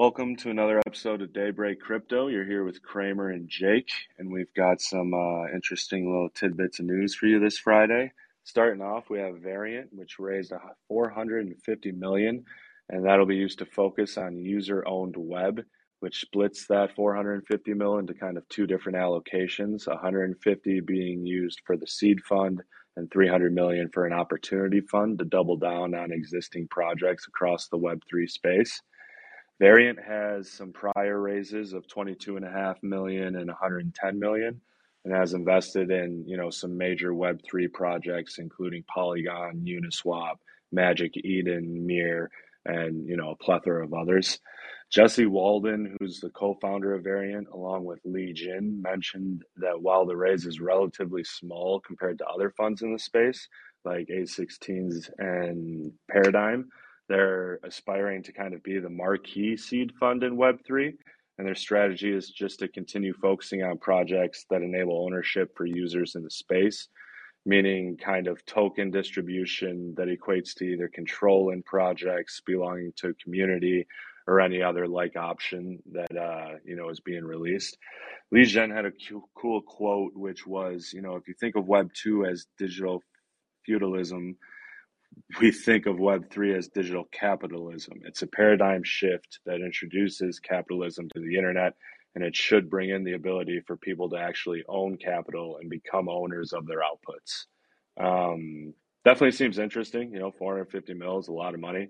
Welcome to another episode of Daybreak Crypto. You're here with Kramer and Jake, and we've got some uh, interesting little tidbits of news for you this Friday. Starting off, we have Variant, which raised 450 million, and that'll be used to focus on user-owned web, which splits that 450 million into kind of two different allocations. 150 being used for the seed fund, and 300 million for an opportunity fund to double down on existing projects across the Web3 space. Variant has some prior raises of 22.5 million and 110 million and has invested in, you know, some major Web3 projects, including Polygon, Uniswap, Magic Eden, Mir, and, you know, a plethora of others. Jesse Walden, who's the co-founder of Variant, along with Li Jin, mentioned that while the raise is relatively small compared to other funds in the space, like a16z and Paradigm, they're aspiring to kind of be the marquee seed fund in Web3. And their strategy is just to continue focusing on projects that enable ownership for users in the space, meaning kind of token distribution that equates to either control in projects belonging to a community or any other like option that uh, you know is being released. Li Jin had a cool quote, which was, you know, if you think of Web two as digital feudalism, we think of Web three as digital capitalism. It's a paradigm shift that introduces capitalism to the internet, and it should bring in the ability for people to actually own capital and become owners of their outputs. Um, definitely seems interesting. You know, 450 mil is a lot of money.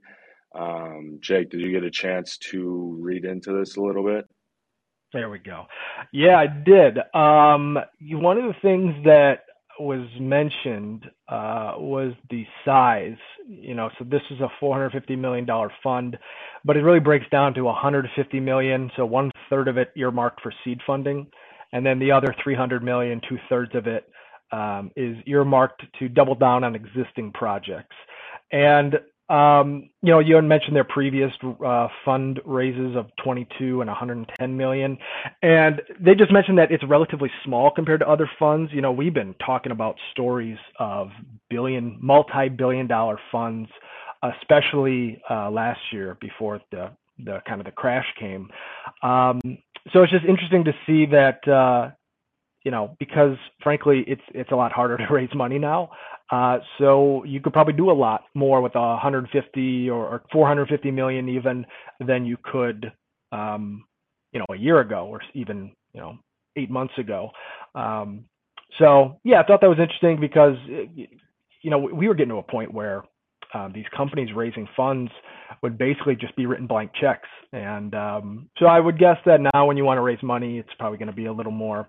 Um, Jake, did you get a chance to read into this a little bit? There we go. Yeah, I did. Um, one of the things that was mentioned uh, was the size. You know, so this is a 450 million dollar fund, but it really breaks down to 150 million. So one third of it earmarked for seed funding, and then the other 300 million, two thirds of it um, is earmarked to double down on existing projects. And um, you know, you had mentioned their previous uh, fund raises of 22 and 110 million, and they just mentioned that it's relatively small compared to other funds. You know, we've been talking about stories of billion, multi-billion dollar funds, especially uh, last year before the the kind of the crash came. Um, so it's just interesting to see that uh, you know, because frankly, it's it's a lot harder to raise money now. Uh, so you could probably do a lot more with 150 or, or 450 million even than you could, um, you know, a year ago or even you know eight months ago. Um, so yeah, I thought that was interesting because you know we were getting to a point where um, these companies raising funds would basically just be written blank checks, and um, so I would guess that now when you want to raise money, it's probably going to be a little more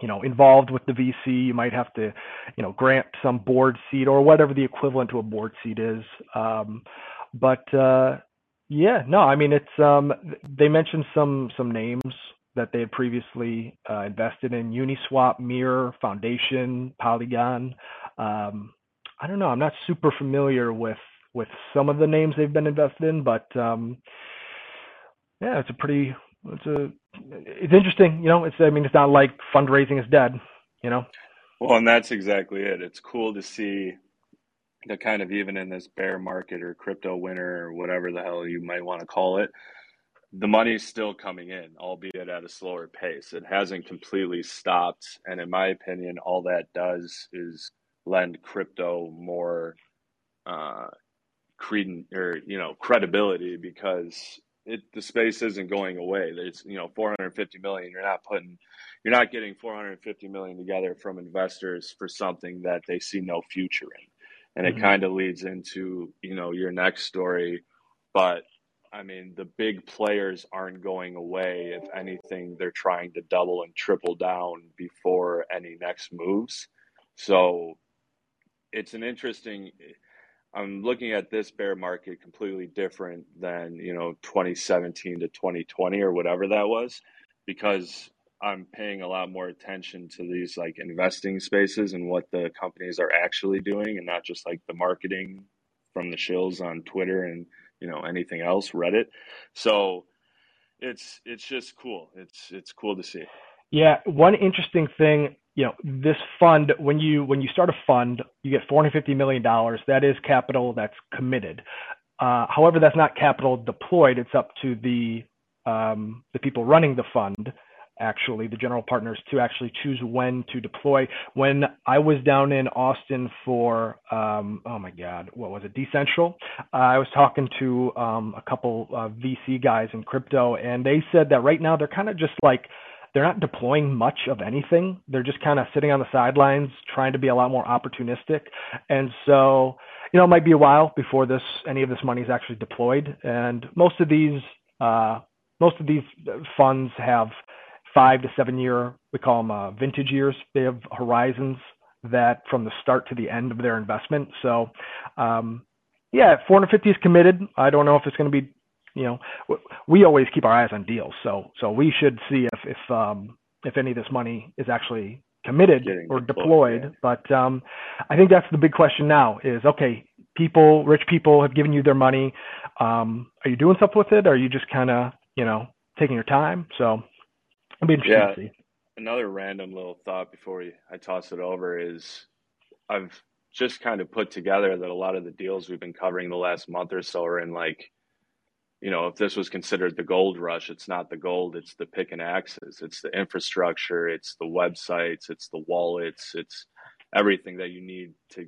you know involved with the VC. You might have to, you know, grant some board seat or whatever the equivalent to a board seat is. Um, but uh, yeah, no, I mean it's um, they mentioned some some names that they had previously uh, invested in: Uniswap, Mirror, Foundation, Polygon. Um, I don't know. I'm not super familiar with with some of the names they've been invested in, but um, yeah, it's a pretty it's a it's interesting, you know. It's I mean, it's not like fundraising is dead, you know. Well, and that's exactly it. It's cool to see the kind of even in this bear market or crypto winter or whatever the hell you might want to call it, the money's still coming in, albeit at a slower pace. It hasn't completely stopped, and in my opinion, all that does is lend crypto more uh, or you know credibility because it the space isn't going away. There's you know 450 million. You're not putting, you're not getting 450 million together from investors for something that they see no future in, and mm-hmm. it kind of leads into you know your next story, but. I mean, the big players aren't going away. If anything, they're trying to double and triple down before any next moves. So it's an interesting I'm looking at this bear market completely different than, you know, 2017 to 2020 or whatever that was, because I'm paying a lot more attention to these like investing spaces and what the companies are actually doing and not just like the marketing from the shills on Twitter and, you know, anything else, Reddit. So it's it's just cool. It's it's cool to see. Yeah, one interesting thing you know this fund when you when you start a fund you get 450 million dollars that is capital that's committed uh, however that's not capital deployed it's up to the um, the people running the fund actually the general partners to actually choose when to deploy. When I was down in Austin for um, oh my god, what was it, DCentral? Uh, I was talking to um, a couple of VC guys in crypto, and they said that right now they're kind of just like they're not deploying much of anything. They're just kind of sitting on the sidelines, trying to be a lot more opportunistic, and so. You know, it might be a while before this any of this money is actually deployed, and most of these uh, most of these funds have five to seven year, we call them uh, vintage years. They have horizons that from the start to the end of their investment. So, um, yeah, 450 is committed. I don't know if it's going to be, you know, we always keep our eyes on deals. So, so we should see if if um, if any of this money is actually committed Getting or deployed. Yeah. But um, I think that's the big question now: is okay, people, rich people, have given you their money. Um, are you doing something with it? Or are you just kind of, you know, taking your time? So I'd be interested yeah. to see. Another random little thought before I toss it over is I've just kind of put together that a lot of the deals we've been covering the last month or so are in like, you know, if this was considered the gold rush, it's not the gold, it's the pick and axes, it's the infrastructure, it's the websites, it's the wallets, it's everything that you need to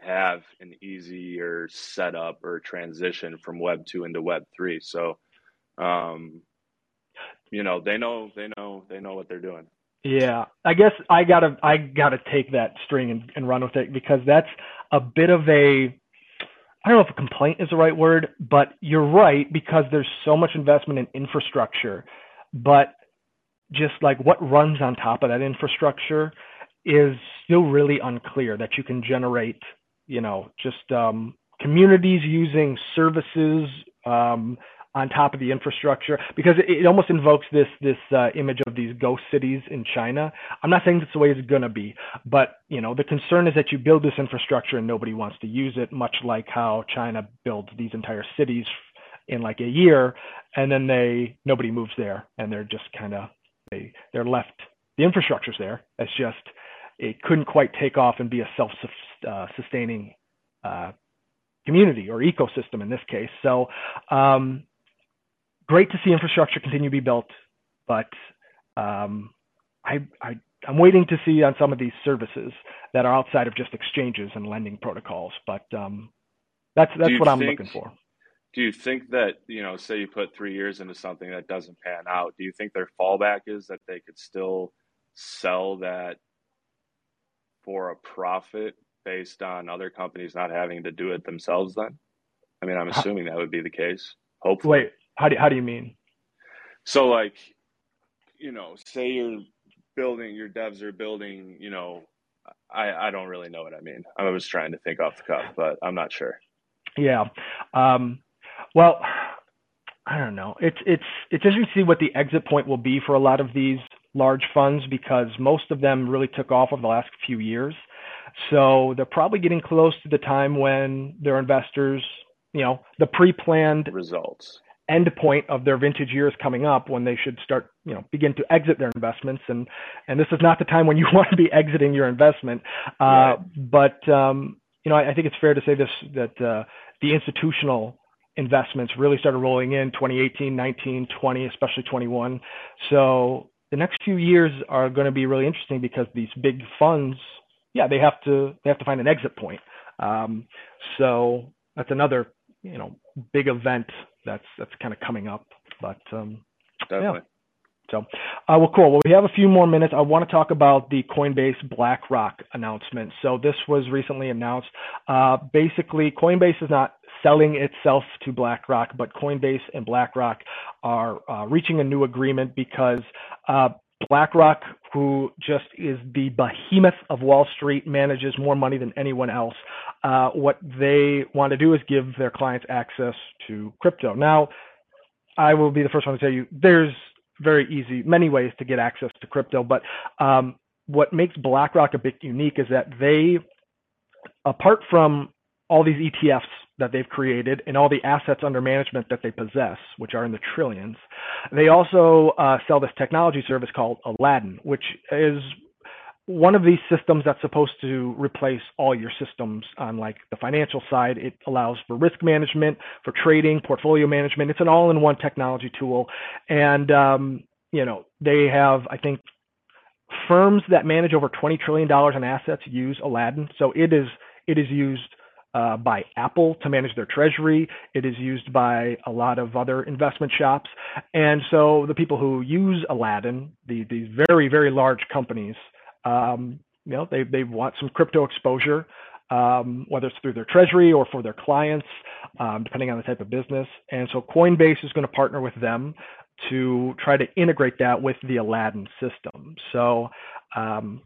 have an easier setup or transition from web two into web three. So um, you know they know they know they know what they're doing. Yeah, I guess I gotta I gotta take that string and, and run with it because that's a bit of a I don't know if a complaint is the right word, but you're right because there's so much investment in infrastructure, but just like what runs on top of that infrastructure is still really unclear that you can generate, you know, just um, communities using services, um, on top of the infrastructure because it, it almost invokes this this uh, image of these ghost cities in China. I'm not saying that's the way it's gonna be, but you know the concern is that you build this infrastructure and nobody wants to use it, much like how China builds these entire cities in like a year, and then they nobody moves there, and they're just kind of they they're left. The infrastructure's there. It's just it couldn't quite take off and be a self uh, sustaining uh, community or ecosystem in this case. So um, great to see infrastructure continue to be built, but um, I, I I'm waiting to see on some of these services that are outside of just exchanges and lending protocols. But um, that's that's what I'm looking for. Do you think that you know, say you put three years into something that doesn't pan out? Do you think their fallback is that they could still sell that for a profit based on other companies not having to do it themselves? Then, I mean, I'm assuming that would be the case. Hopefully. Wait, how do how do you mean? So like, you know, say you're building your devs are building, you know, I I don't really know what I mean. I was trying to think off the cuff, but I'm not sure. Yeah. Um, well, I don't know. It's it's it's interesting to see what the exit point will be for a lot of these large funds because most of them really took off over the last few years. So they're probably getting close to the time when their investors, you know, the pre-planned results end point of their vintage years coming up when they should start, you know, begin to exit their investments. And and this is not the time when you want to be exiting your investment. Uh, right. But um, you know, I, I, think it's fair to say this that uh, the institutional investments really started rolling in 2018, 19, 20, especially 21. So the next few years are going to be really interesting because these big funds, yeah, they have to they have to find an exit point. Um, so that's another you know big event that's that's kind of coming up. But um, Definitely. Yeah. So, uh, well, cool. Well, we have a few more minutes. I want to talk about the Coinbase BlackRock announcement. So, this was recently announced. Uh, basically, Coinbase is not selling itself to BlackRock, but Coinbase and BlackRock are uh, reaching a new agreement because uh, BlackRock, who just is the behemoth of Wall Street, manages more money than anyone else. Uh, what they want to do is give their clients access to crypto. Now, I will be the first one to tell you there's very easy, many ways to get access to crypto, but um, what makes BlackRock a bit unique is that they, apart from all these ETFs that they've created and all the assets under management that they possess, which are in the trillions. They also uh, sell this technology service called Aladdin, which is one of these systems that's supposed to replace all your systems on like the financial side. It allows for risk management, for trading, portfolio management. It's an all-in-one technology tool, and um, you know they have I think firms that manage over 20 trillion dollars in assets use Aladdin. So it is it is used uh, by Apple to manage their treasury. It is used by a lot of other investment shops. And so the people who use Aladdin, the, these very, very large companies, um, you know, they, they want some crypto exposure, um, whether it's through their treasury or for their clients, um, depending on the type of business. And so Coinbase is going to partner with them to try to integrate that with the Aladdin system. So um,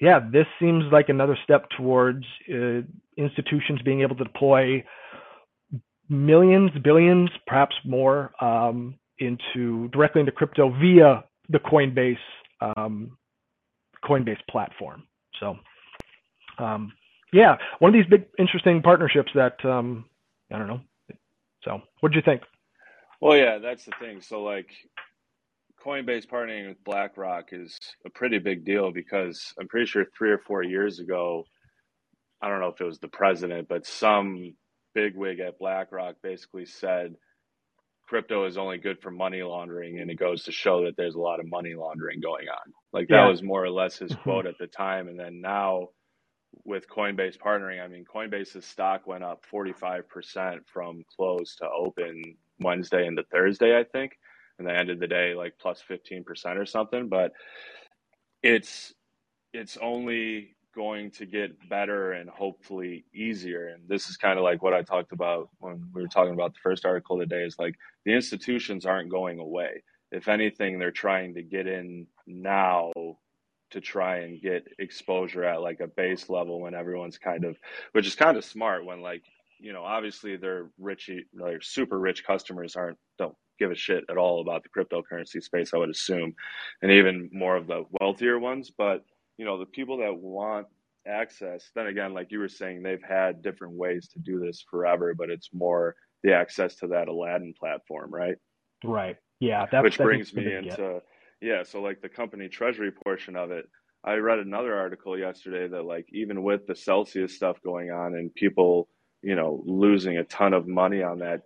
yeah, this seems like another step towards uh, institutions being able to deploy millions, billions, perhaps more um, into directly into crypto via the Coinbase um, Coinbase platform. So, um, yeah, one of these big interesting partnerships that um, I don't know. So, what did you think? Well, yeah, that's the thing. So, like, Coinbase partnering with BlackRock is a pretty big deal because I'm pretty sure three or four years ago, I don't know if it was the president, but some bigwig at BlackRock basically said crypto is only good for money laundering, and it goes to show that there's a lot of money laundering going on. Like that yeah. was more or less his mm-hmm. quote at the time, and then now with Coinbase partnering, I mean Coinbase's stock went up 45% from close to open Wednesday into Thursday, I think and they ended the day like plus 15% or something but it's it's only going to get better and hopefully easier. And this is kind of like what i talked about when we were talking about the first article today is like the institutions aren't going away. If anything they're trying to get in now to try and get exposure at like a base level when everyone's kind of which is kind of smart when like you know obviously they're rich like super rich customers aren't don't give a shit at all about the cryptocurrency space, I would assume, and even more of the wealthier ones. But you know, the people that want access, then again, like you were saying, they've had different ways to do this forever, but it's more the access to that Aladdin platform, right? Right. Yeah. That's, Which brings me into yeah. So like the company treasury portion of it. I read another article yesterday that like even with the Celsius stuff going on and people, you know, losing a ton of money on that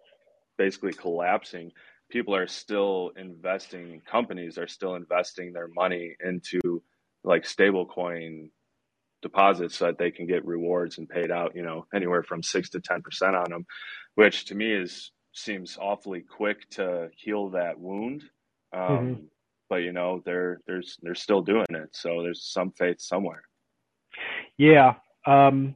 basically collapsing, people are still investing companies are still investing their money into like stable coin deposits so that they can get rewards and paid out you know anywhere from 6 to 10% on them which to me is seems awfully quick to heal that wound um, mm-hmm. but you know they're there's they're still doing it so there's some faith somewhere yeah um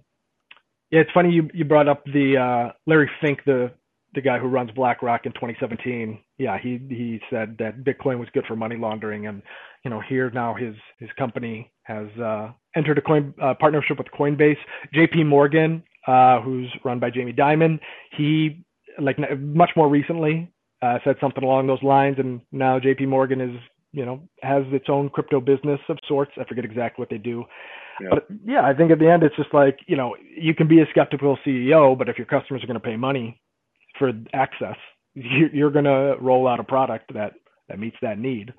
yeah it's funny you you brought up the uh larry fink the the guy who runs BlackRock in 2017, yeah, he he said that Bitcoin was good for money laundering, and you know here now his his company has uh, entered a coin uh, partnership with Coinbase. J.P. Morgan, uh, who's run by Jamie Dimon, he like much more recently uh, said something along those lines, and now J.P. Morgan is you know has its own crypto business of sorts. I forget exactly what they do. Yeah. But yeah, I think at the end it's just like you know you can be a skeptical CEO, but if your customers are going to pay money for access. You're going to roll out a product that that meets that need.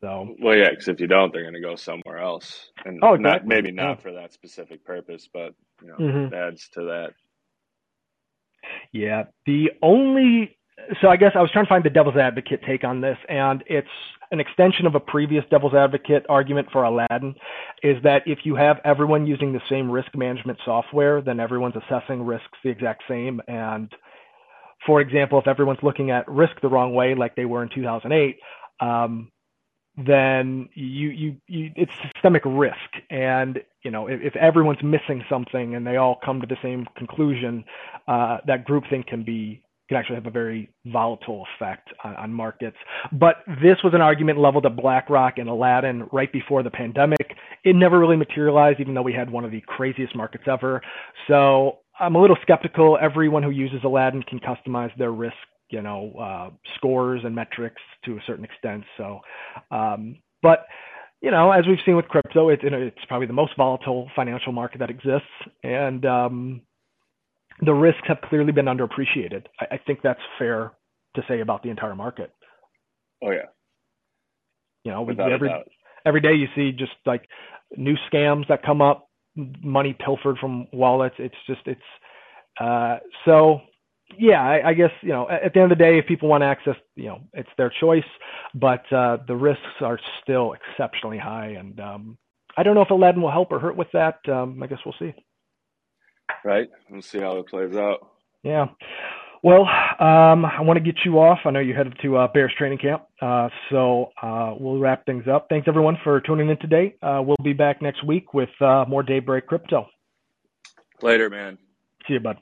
So well, yeah, because if you don't, they're going to go somewhere else, and oh, exactly. not maybe not yeah. for that specific purpose, but you know, mm-hmm. adds to that. Yeah, the only so I guess I was trying to find the devil's advocate take on this, and it's an extension of a previous devil's advocate argument for Aladdin, is that if you have everyone using the same risk management software, then everyone's assessing risks the exact same, and for example, if everyone's looking at risk the wrong way, like they were in 2008, um, then you, you, you, it's systemic risk. And, you know, if, if, everyone's missing something and they all come to the same conclusion, uh, that groupthink can be, can actually have a very volatile effect on, on markets. But this was an argument leveled at BlackRock and Aladdin right before the pandemic. It never really materialized, even though we had one of the craziest markets ever. So I'm a little skeptical. Everyone who uses Aladdin can customize their risk, you know, uh, scores and metrics to a certain extent. So, um, but you know, as we've seen with crypto, it, it's probably the most volatile financial market that exists, and um, the risks have clearly been underappreciated. I, I think that's fair to say about the entire market. Oh yeah. You know, every, every day you see just like new scams that come up, money pilfered from wallets. It's just it's uh, so yeah. I, I guess you know at the end of the day, if people want access, you know, it's their choice. But uh, the risks are still exceptionally high, and um, I don't know if Aladdin will help or hurt with that. Um, I guess we'll see. Right. We'll see how it plays out. Yeah. Well, um, I want to get you off. I know you're headed to uh, Bears training camp, uh, so uh, we'll wrap things up. Thanks everyone for tuning in today. Uh, we'll be back next week with uh, more Daybreak Crypto. Later, man. See you, bud.